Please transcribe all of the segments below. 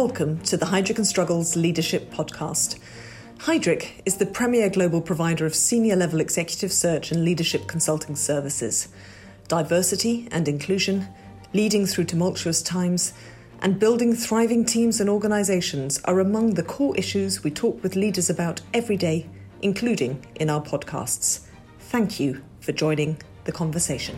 Welcome to the Heidrick and Struggles Leadership Podcast. Heidrick is the premier global provider of senior level executive search and leadership consulting services. Diversity and inclusion, leading through tumultuous times, and building thriving teams and organizations are among the core issues we talk with leaders about every day, including in our podcasts. Thank you for joining the conversation.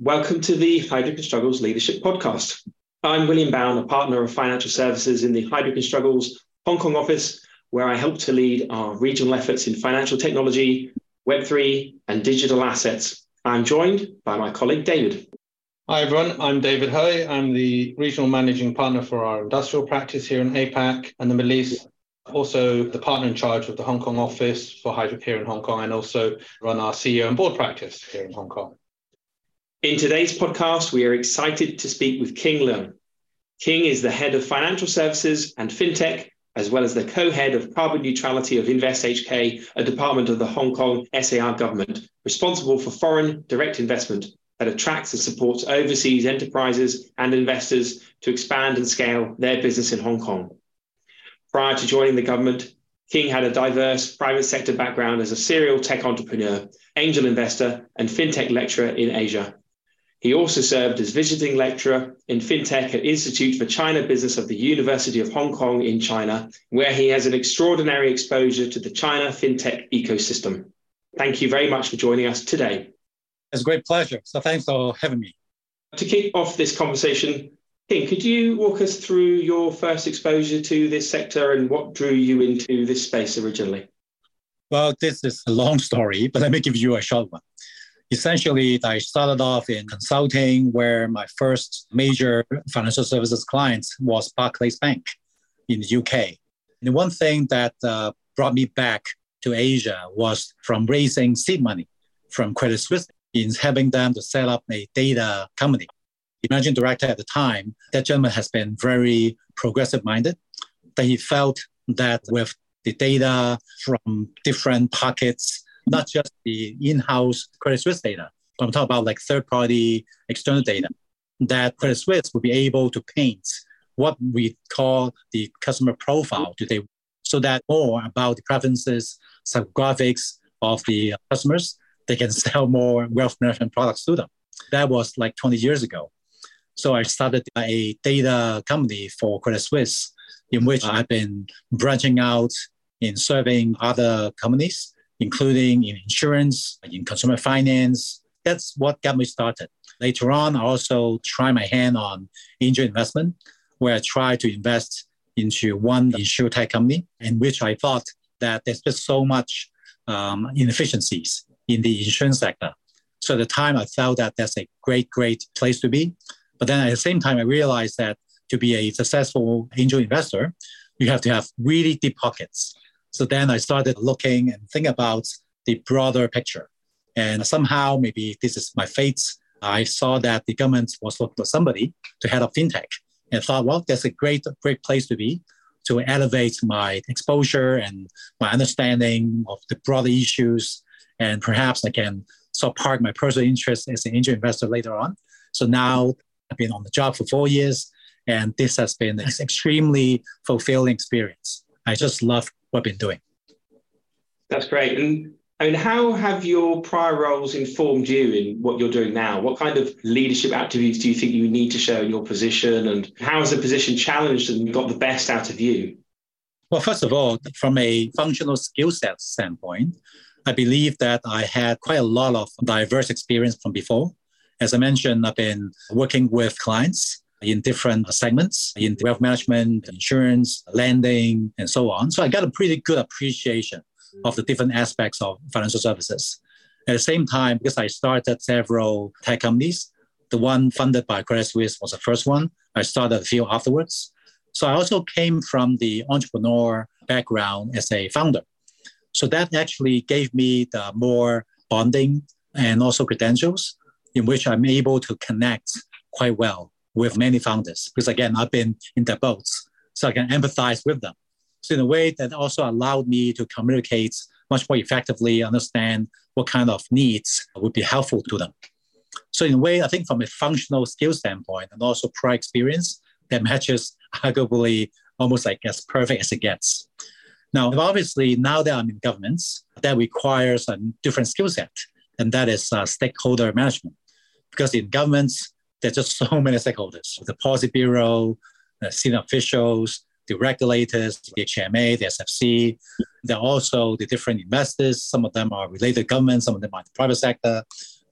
Welcome to the and Struggles Leadership Podcast. I'm William Bown, a partner of financial services in the and Struggles Hong Kong office, where I help to lead our regional efforts in financial technology, Web3, and digital assets. I'm joined by my colleague David. Hi everyone, I'm David Hui. I'm the regional managing partner for our industrial practice here in APAC and the Middle East. Also, the partner in charge of the Hong Kong office for Heidrick here in Hong Kong, and also run our CEO and board practice here in Hong Kong. In today's podcast, we are excited to speak with King Leung. King is the head of financial services and fintech, as well as the co head of carbon neutrality of Invest HK, a department of the Hong Kong SAR government, responsible for foreign direct investment that attracts and supports overseas enterprises and investors to expand and scale their business in Hong Kong. Prior to joining the government, King had a diverse private sector background as a serial tech entrepreneur, angel investor, and fintech lecturer in Asia. He also served as visiting lecturer in fintech at Institute for China Business of the University of Hong Kong in China, where he has an extraordinary exposure to the China fintech ecosystem. Thank you very much for joining us today. It's a great pleasure. So thanks for having me. To kick off this conversation, King, could you walk us through your first exposure to this sector and what drew you into this space originally? Well, this is a long story, but let me give you a short one essentially, I started off in consulting, where my first major financial services client was Barclays Bank in the UK. And one thing that uh, brought me back to Asia was from raising seed money from Credit Suisse in having them to set up a data company. The managing director at the time, that gentleman has been very progressive minded, that he felt that with the data from different pockets not just the in-house Credit Suisse data, but I'm talking about like third-party external data that Credit Suisse will be able to paint what we call the customer profile today, so that more about the preferences, psychographics of the customers, they can sell more wealth management products to them. That was like 20 years ago. So I started a data company for Credit Suisse, in which I've been branching out in serving other companies including in insurance, in consumer finance. That's what got me started. Later on, I also tried my hand on angel investment, where I tried to invest into one insurtech company, in which I thought that there's just so much um, inefficiencies in the insurance sector. So at the time, I felt that that's a great, great place to be. But then at the same time, I realized that to be a successful angel investor, you have to have really deep pockets. So then I started looking and think about the broader picture. And somehow, maybe this is my fate. I saw that the government was looking for somebody to head up fintech and thought, well, that's a great, great place to be to elevate my exposure and my understanding of the broader issues. And perhaps I can sort of park my personal interest as an angel investor later on. So now I've been on the job for four years, and this has been an extremely fulfilling experience. I just love what I've been doing. That's great. And I mean, how have your prior roles informed you in what you're doing now? What kind of leadership activities do you think you need to show in your position? And how has the position challenged and got the best out of you? Well, first of all, from a functional skill set standpoint, I believe that I had quite a lot of diverse experience from before. As I mentioned, I've been working with clients in different segments in wealth management, insurance, lending, and so on. So I got a pretty good appreciation of the different aspects of financial services. At the same time, because I started several tech companies, the one funded by Credit Suisse was the first one. I started a few afterwards. So I also came from the entrepreneur background as a founder. So that actually gave me the more bonding and also credentials in which I'm able to connect quite well with many founders because again I've been in their boats, so I can empathize with them. So in a way that also allowed me to communicate much more effectively, understand what kind of needs would be helpful to them. So in a way, I think from a functional skill standpoint and also prior experience, that matches arguably almost like as perfect as it gets. Now, obviously, now that I'm in governments, that requires a different skill set, and that is uh, stakeholder management. Because in governments, there's just so many stakeholders the policy bureau, the senior officials, the regulators, the HMA, the SFC. There are also the different investors. Some of them are related governments, some of them are the private sector,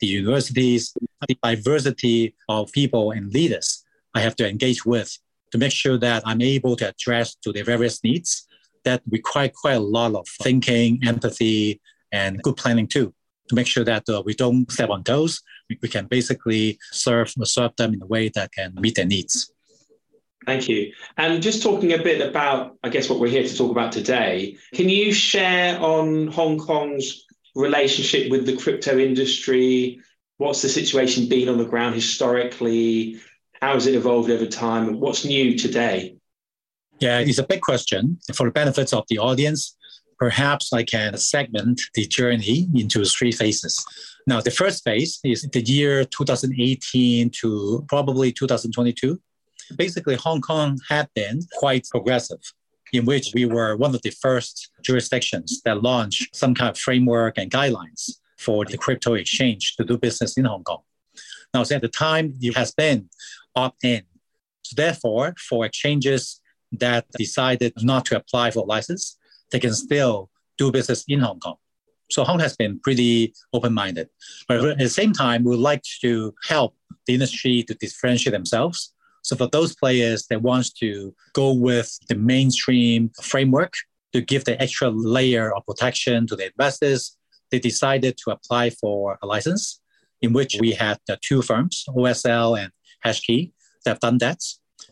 the universities, the diversity of people and leaders I have to engage with to make sure that I'm able to address to their various needs that require quite a lot of thinking, empathy, and good planning too to make sure that uh, we don't step on toes. We, can basically serve serve them in a way that can meet their needs. Thank you. And just talking a bit about, I guess, what we're here to talk about today, can you share on Hong Kong's relationship with the crypto industry? What's the situation been on the ground historically? How has it evolved over time? And what's new today? Yeah, it's a big question. For the benefits of the audience, perhaps I can segment the journey into three phases. Now, the first phase is the year 2018 to probably 2022 basically Hong Kong had been quite progressive in which we were one of the first jurisdictions that launched some kind of framework and guidelines for the crypto exchange to do business in Hong Kong. Now, so at the time, it has been opt-in. So therefore, for exchanges that decided not to apply for license, they can still do business in Hong Kong. So Hong Kong has been pretty open-minded. But at the same time, we would like to help the industry to differentiate themselves so for those players that wants to go with the mainstream framework to give the extra layer of protection to the investors, they decided to apply for a license in which we had the two firms, OSL and Hashkey, that have done that.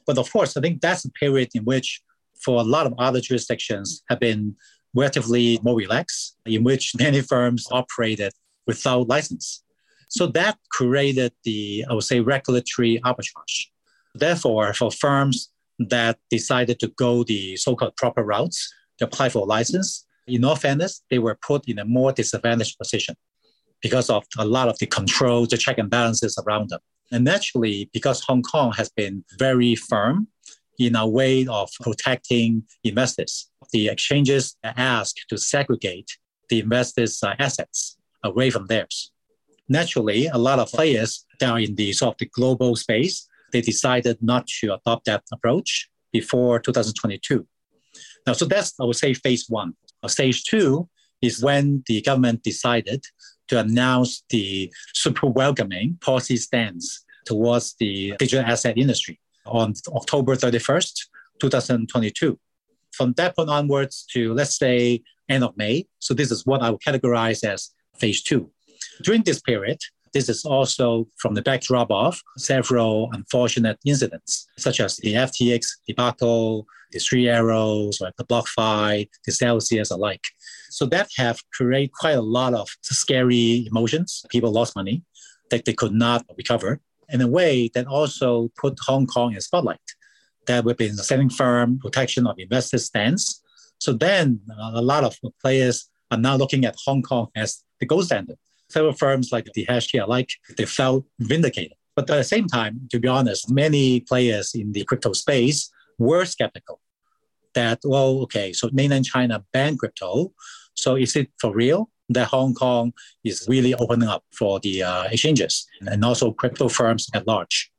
But of course, I think that's a period in which for a lot of other jurisdictions have been relatively more relaxed, in which many firms operated without license. So that created the, I would say, regulatory arbitrage. Therefore, for firms that decided to go the so-called proper routes to apply for a license, in all fairness, they were put in a more disadvantaged position because of a lot of the controls, the check and balances around them. And naturally, because Hong Kong has been very firm in a way of protecting investors, the exchanges are asked to segregate the investors' assets away from theirs. Naturally, a lot of players down in the sort of the global space they decided not to adopt that approach before 2022. Now, so that's, I would say, phase one. Stage two is when the government decided to announce the super welcoming policy stance towards the digital asset industry on October 31st, 2022. From that point onwards to, let's say, end of May, so this is what I would categorize as phase two. During this period, this is also from the backdrop of several unfortunate incidents, such as the FTX debacle, the Three Arrows, or the BlockFi, the Celsius alike. So that have created quite a lot of scary emotions. People lost money that they could not recover. In a way that also put Hong Kong in spotlight, that we've been setting firm protection of investors' stance. So then uh, a lot of players are now looking at Hong Kong as the gold standard several firms like the Hashkey alike, they felt vindicated. But at the same time, to be honest, many players in the crypto space were skeptical that, well, okay, so mainland China banned crypto. So is it for real that Hong Kong is really opening up for the uh, exchanges and also crypto firms at large?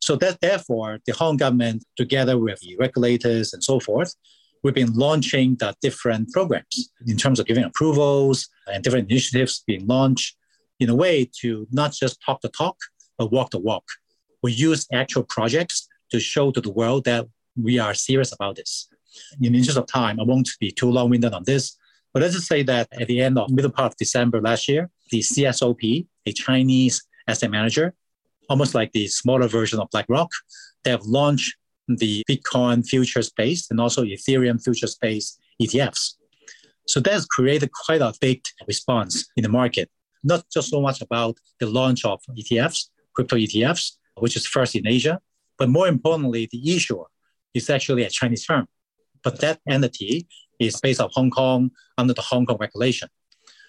So that therefore, the Hong government, together with the regulators and so forth, we've been launching the different programs in terms of giving approvals and different initiatives being launched in a way to not just talk the talk, but walk the walk. We use actual projects to show to the world that we are serious about this. In the interest of time, I won't be too long-winded on this, but let's just say that at the end of middle part of December last year, the CSOP, a Chinese asset manager, almost like the smaller version of BlackRock, they have launched the Bitcoin futures based and also Ethereum futures based ETFs. So that's created quite a big response in the market, not just so much about the launch of ETFs, crypto ETFs, which is first in Asia, but more importantly, the issuer is actually a Chinese firm. But that entity is based out of Hong Kong under the Hong Kong regulation.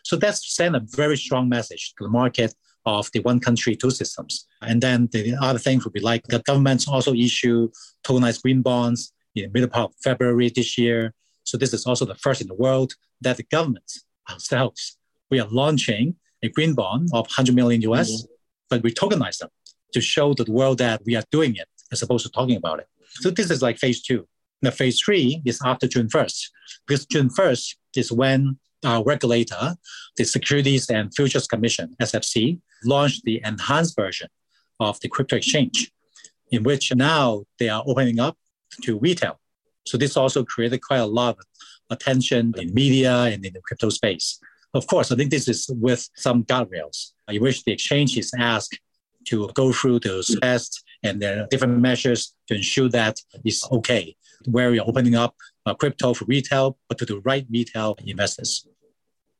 So that's sent a very strong message to the market of the one country, two systems. And then the other things would be like the governments also issue tokenized green bonds in the middle part of February this year. So this is also the first in the world that the governments ourselves, we are launching a green bond of 100 million US, mm-hmm. but we tokenize them to show the world that we are doing it as opposed to talking about it. So this is like phase two. Now phase three is after June 1st, because June 1st is when our regulator, the Securities and Futures Commission, SFC, launched the enhanced version of the crypto exchange, in which now they are opening up to retail. So this also created quite a lot of attention in media and in the crypto space. Of course, I think this is with some guardrails, uh, in which the exchange is asked to go through those tests and there are different measures to ensure that it's okay, where we're opening up uh, crypto for retail, but to the right retail investors.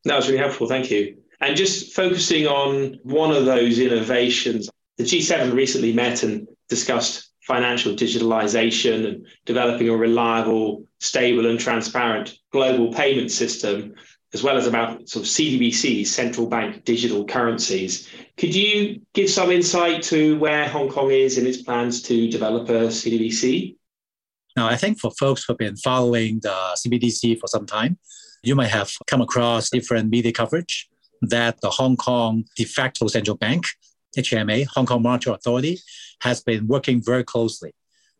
That was really helpful. Thank you. And just focusing on one of those innovations, the G7 recently met and discussed financial digitalization and developing a reliable, stable, and transparent global payment system, as well as about sort of CBDCs, central bank digital currencies. Could you give some insight to where Hong Kong is in its plans to develop a CBDC? Now, I think for folks who have been following the CBDC for some time, you might have come across different media coverage that the Hong Kong de facto central bank, HMA, Hong Kong Monetary Authority, has been working very closely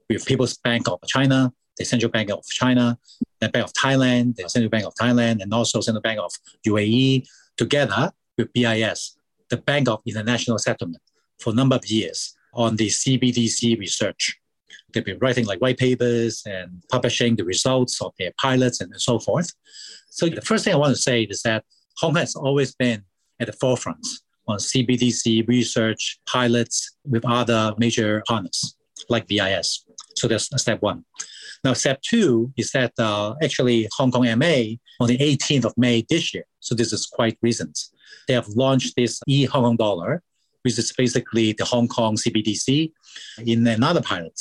with People's Bank of China, the Central Bank of China, the Bank of Thailand, the Central Bank of Thailand, and also Central Bank of UAE, together with BIS, the Bank of International Settlement, for a number of years on the CBDC research. They've been writing like white papers and publishing the results of their pilots and so forth. So the first thing I want to say is that Hong Kong has always been at the forefront on CBDC research pilots with other major partners like BIS. So that's step one. Now, step two is that uh, actually Hong Kong MA on the 18th of May this year, so this is quite recent, they have launched this e Hong Kong dollar, which is basically the Hong Kong CBDC in another pilot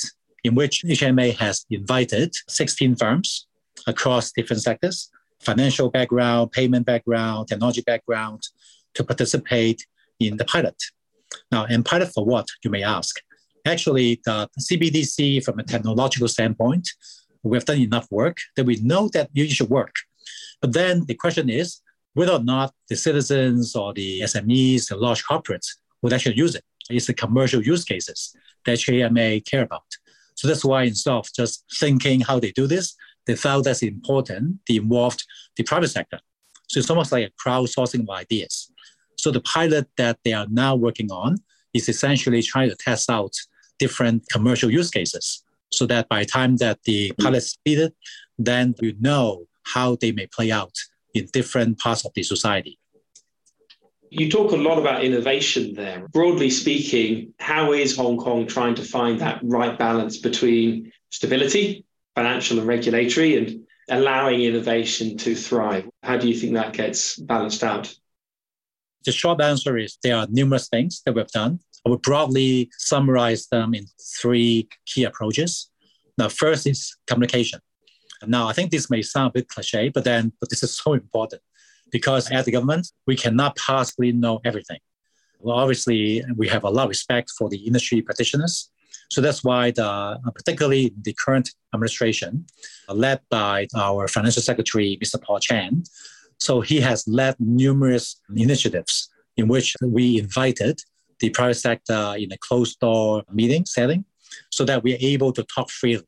in which HMA has invited 16 firms across different sectors, financial background, payment background, technology background, to participate in the pilot. Now, and pilot for what, you may ask? Actually, the CBDC, from a technological standpoint, we have done enough work that we know that it should work. But then the question is whether or not the citizens or the SMEs, the large corporates, would actually use it. It's the commercial use cases that HMA care about. So that's why instead of just thinking how they do this, they felt that's important. They involved the private sector. So it's almost like a crowdsourcing of ideas. So the pilot that they are now working on is essentially trying to test out different commercial use cases so that by the time that the pilot is completed, then we know how they may play out in different parts of the society. You talk a lot about innovation there. Broadly speaking, how is Hong Kong trying to find that right balance between stability, financial and regulatory, and allowing innovation to thrive? How do you think that gets balanced out? The short answer is there are numerous things that we've done. I would broadly summarize them in three key approaches. Now, first is communication. Now, I think this may sound a bit cliche, but then but this is so important because as the government, we cannot possibly know everything. Well, obviously, we have a lot of respect for the industry practitioners. So that's why, the, uh, particularly the current administration, uh, led by our financial secretary, Mr. Paul Chan, so he has led numerous initiatives in which we invited the private sector in a closed door meeting setting so that we're able to talk freely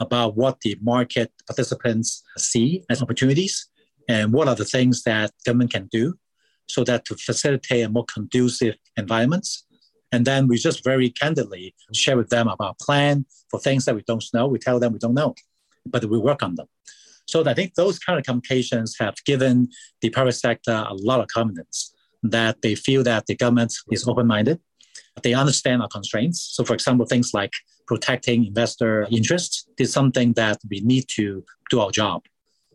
about what the market participants see as opportunities and what are the things that government can do so that to facilitate a more conducive environments. And then we just very candidly share with them about plan for things that we don't know. We tell them we don't know, but we work on them. So I think those kind of communications have given the private sector a lot of confidence that they feel that the government is open-minded. They understand our constraints. So for example, things like protecting investor interests is something that we need to do our job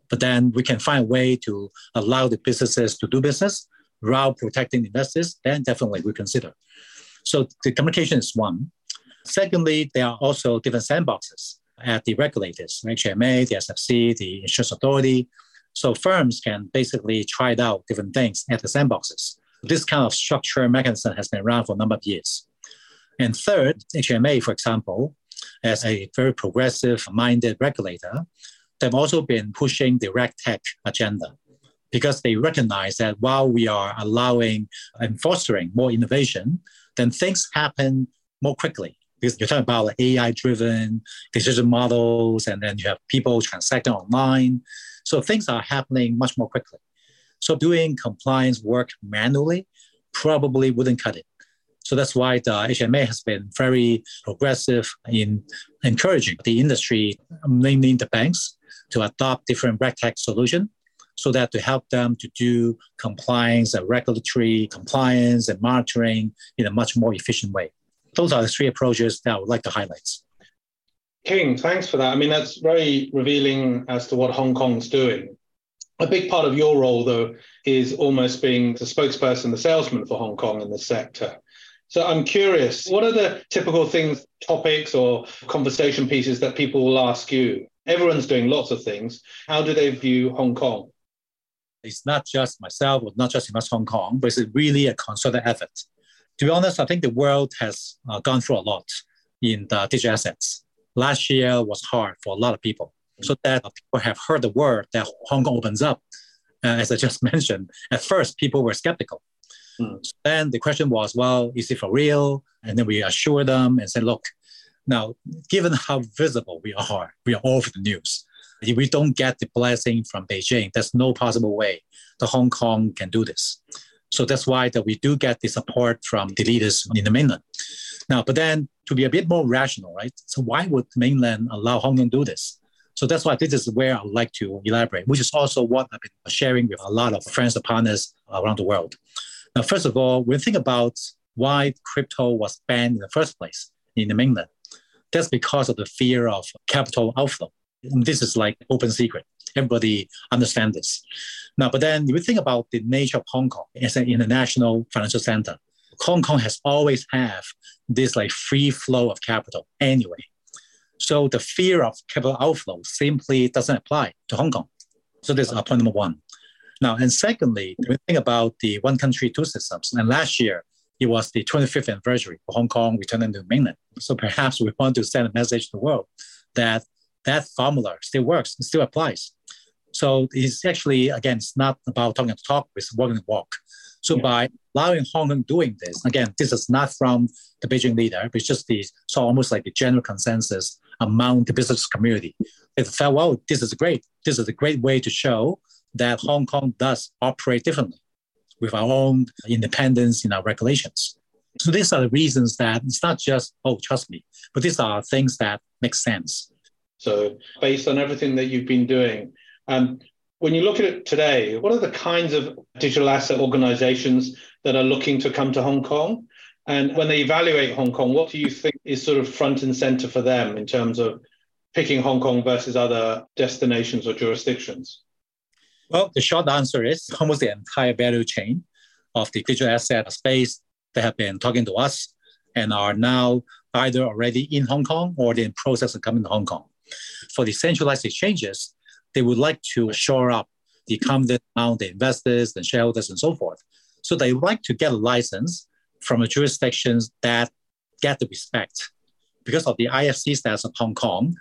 but then we can find a way to allow the businesses to do business while protecting investors, then definitely we consider. So the communication is one. Secondly, there are also different sandboxes at the regulators, HMA, the SFC, the insurance authority. So firms can basically try out different things at the sandboxes. This kind of structure mechanism has been around for a number of years. And third, HMA, for example, as a very progressive minded regulator, they've also been pushing the RegTech agenda because they recognize that while we are allowing and fostering more innovation, then things happen more quickly. Because you're talking about like AI driven decision models, and then you have people transacting online. So things are happening much more quickly. So doing compliance work manually probably wouldn't cut it. So that's why the HMA has been very progressive in encouraging the industry, mainly the banks, to adopt different RegTech solution so that to help them to do compliance and regulatory compliance and monitoring in a much more efficient way. Those are the three approaches that I would like to highlight. King, thanks for that. I mean, that's very revealing as to what Hong Kong's doing. A big part of your role, though, is almost being the spokesperson, the salesman for Hong Kong in the sector. So I'm curious, what are the typical things, topics, or conversation pieces that people will ask you? Everyone's doing lots of things. How do they view Hong Kong? It's not just myself or not just Invest Hong Kong, but it's really a concerted effort. To be honest, I think the world has uh, gone through a lot in the digital assets. Last year was hard for a lot of people. So that people have heard the word that Hong Kong opens up. Uh, as I just mentioned, at first people were skeptical Mm. So then the question was, well, is it for real? And then we assure them and say, look, now, given how visible we are, we are all over the news. If we don't get the blessing from Beijing, there's no possible way that Hong Kong can do this. So that's why that we do get the support from the leaders in the mainland. Now, but then to be a bit more rational, right? So why would the mainland allow Hong Kong to do this? So that's why this is where I'd like to elaborate, which is also what I've been sharing with a lot of friends and partners around the world. Now, first of all, when we think about why crypto was banned in the first place in the mainland, that's because of the fear of capital outflow. This is like open secret. Everybody understands this. Now, but then if you think about the nature of Hong Kong as an international financial center, Hong Kong has always have this like free flow of capital anyway. So the fear of capital outflow simply doesn't apply to Hong Kong. So this is point number one. Now, and secondly, we think about the one country, two systems, and last year it was the 25th anniversary of Hong Kong returning to mainland. So perhaps we want to send a message to the world that that formula still works, it still applies. So it's actually, again, it's not about talking to talk, it's walking the walk. So yeah. by allowing Hong Kong doing this, again, this is not from the Beijing leader, but it's just the so almost like the general consensus among the business community. They felt, well, this is great. This is a great way to show that Hong Kong does operate differently with our own independence in our regulations. So these are the reasons that it's not just, oh, trust me, but these are things that make sense. So based on everything that you've been doing, um, when you look at it today, what are the kinds of digital asset organizations that are looking to come to Hong Kong? And when they evaluate Hong Kong, what do you think is sort of front and center for them in terms of picking Hong Kong versus other destinations or jurisdictions? Well, the short answer is almost the entire value chain of the digital asset space. They have been talking to us and are now either already in Hong Kong or they're in process of coming to Hong Kong. For the centralized exchanges, they would like to shore up the confidence among the investors and shareholders and so forth. So they would like to get a license from the jurisdictions that get the respect. Because of the IFC status of Hong Kong,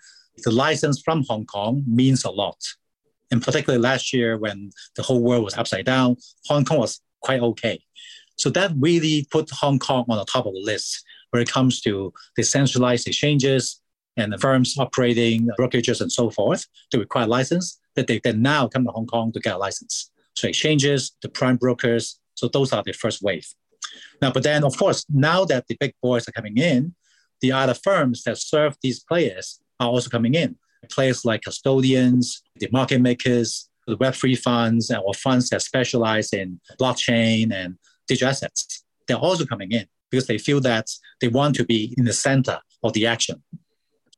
the license from Hong Kong means a lot and particularly last year when the whole world was upside down, Hong Kong was quite okay. So that really put Hong Kong on the top of the list when it comes to decentralized exchanges and the firms operating brokerages and so forth to require license, that they can now come to Hong Kong to get a license. So exchanges, the prime brokers, so those are the first wave. Now, but then of course, now that the big boys are coming in, the other firms that serve these players are also coming in players like custodians, the market makers, the Web3 funds, or funds that specialize in blockchain and digital assets. They're also coming in because they feel that they want to be in the center of the action.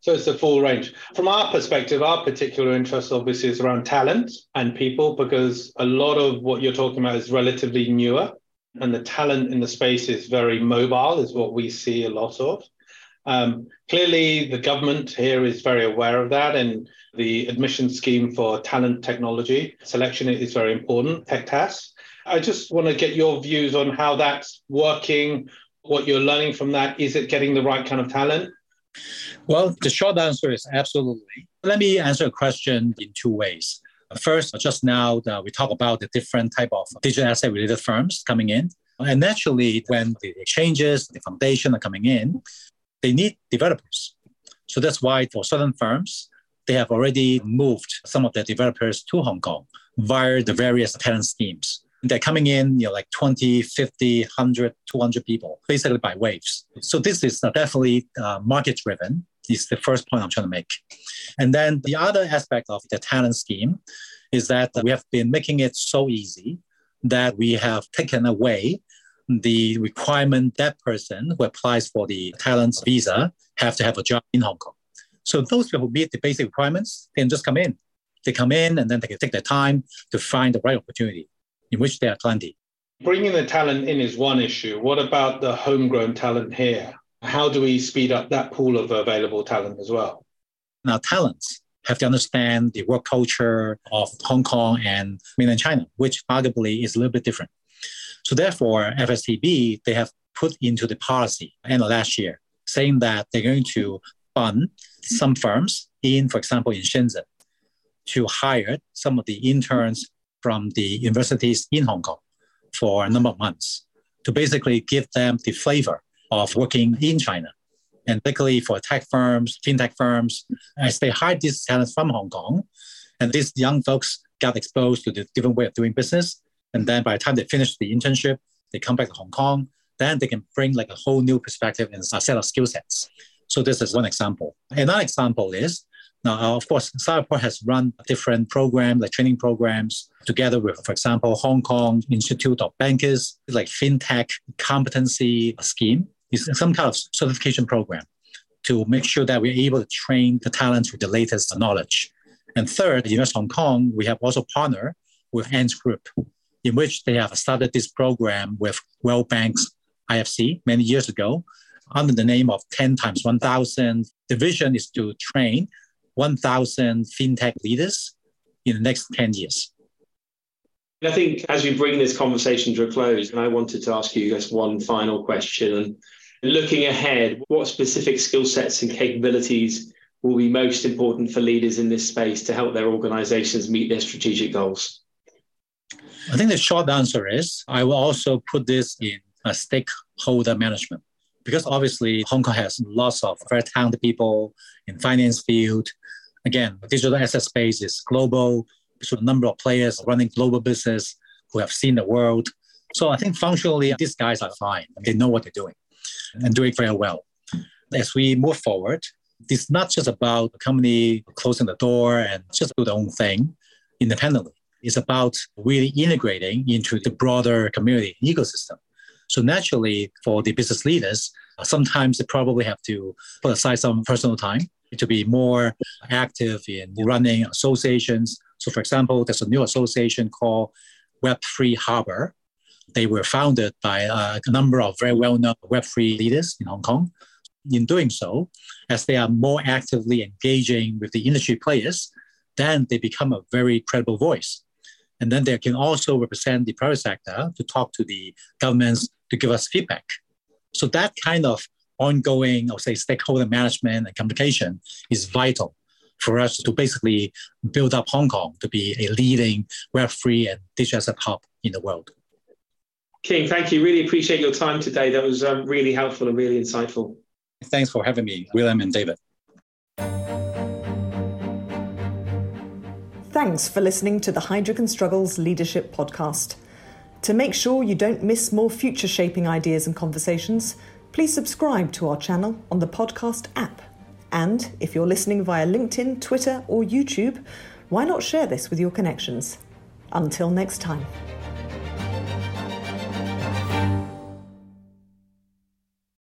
So it's the full range. From our perspective, our particular interest obviously is around talent and people because a lot of what you're talking about is relatively newer and the talent in the space is very mobile, is what we see a lot of. Um, clearly, the government here is very aware of that, and the admission scheme for talent technology selection is very important, TechTAS. I just want to get your views on how that's working, what you're learning from that. Is it getting the right kind of talent? Well, the short answer is absolutely. Let me answer a question in two ways. First, just now uh, we talk about the different type of digital asset related firms coming in. And naturally, when the exchanges, the foundation are coming in, they need developers. So that's why for certain firms, they have already moved some of their developers to Hong Kong via the various talent schemes. They're coming in, you know, like 20, 50, 100, 200 people, basically by waves. So this is definitely uh, market driven is the first point I'm trying to make. And then the other aspect of the talent scheme is that we have been making it so easy that we have taken away the requirement that person who applies for the talent visa have to have a job in Hong Kong. So those people who meet the basic requirements they can just come in. They come in and then they can take their time to find the right opportunity in which they are plenty. Bringing the talent in is one issue. What about the homegrown talent here? How do we speed up that pool of available talent as well? Now, talents have to understand the work culture of Hong Kong and mainland China, which arguably is a little bit different. So therefore, FSTB, they have put into the policy end of last year, saying that they're going to fund some firms in, for example, in Shenzhen, to hire some of the interns from the universities in Hong Kong for a number of months to basically give them the flavor of working in China. And particularly for tech firms, fintech firms, as they hire these talents from Hong Kong, and these young folks got exposed to the different way of doing business. And then by the time they finish the internship, they come back to Hong Kong, then they can bring like a whole new perspective and a set of skill sets. So this is one example. Another example is now, of course, Singapore has run different programs, like training programs, together with, for example, Hong Kong Institute of Bankers, like fintech competency scheme is some kind of certification program to make sure that we're able to train the talents with the latest knowledge. And third, in Invest Hong Kong, we have also partnered with Ant Group, in which they have started this program with World Bank's IFC many years ago under the name of 10 times 1000. The vision is to train 1,000 fintech leaders in the next 10 years. I think as we bring this conversation to a close, and I wanted to ask you just one final question. And Looking ahead, what specific skill sets and capabilities will be most important for leaders in this space to help their organizations meet their strategic goals? I think the short answer is I will also put this in a stakeholder management because obviously Hong Kong has lots of very talented people in finance field. Again, digital asset space is global. So a number of players running global business who have seen the world. So I think functionally, these guys are fine. They know what they're doing and doing very well. As we move forward, it's not just about a company closing the door and just do their own thing independently. It's about really integrating into the broader community ecosystem. So naturally, for the business leaders, sometimes they probably have to put aside some personal time to be more active in running associations. So, for example, there's a new association called Web3 Harbor they were founded by uh, a number of very well known Web3 leaders in Hong Kong. In doing so, as they are more actively engaging with the industry players, then they become a very credible voice. And then they can also represent the private sector to talk to the governments to give us feedback. So that kind of ongoing, I'll say, stakeholder management and communication is vital for us to basically build up Hong Kong to be a leading Web3 and digital asset hub in the world. King, thank you. Really appreciate your time today. That was um, really helpful and really insightful. Thanks for having me, William and David. Thanks for listening to the and Struggles Leadership Podcast. To make sure you don't miss more future shaping ideas and conversations, please subscribe to our channel on the podcast app. And if you're listening via LinkedIn, Twitter, or YouTube, why not share this with your connections? Until next time.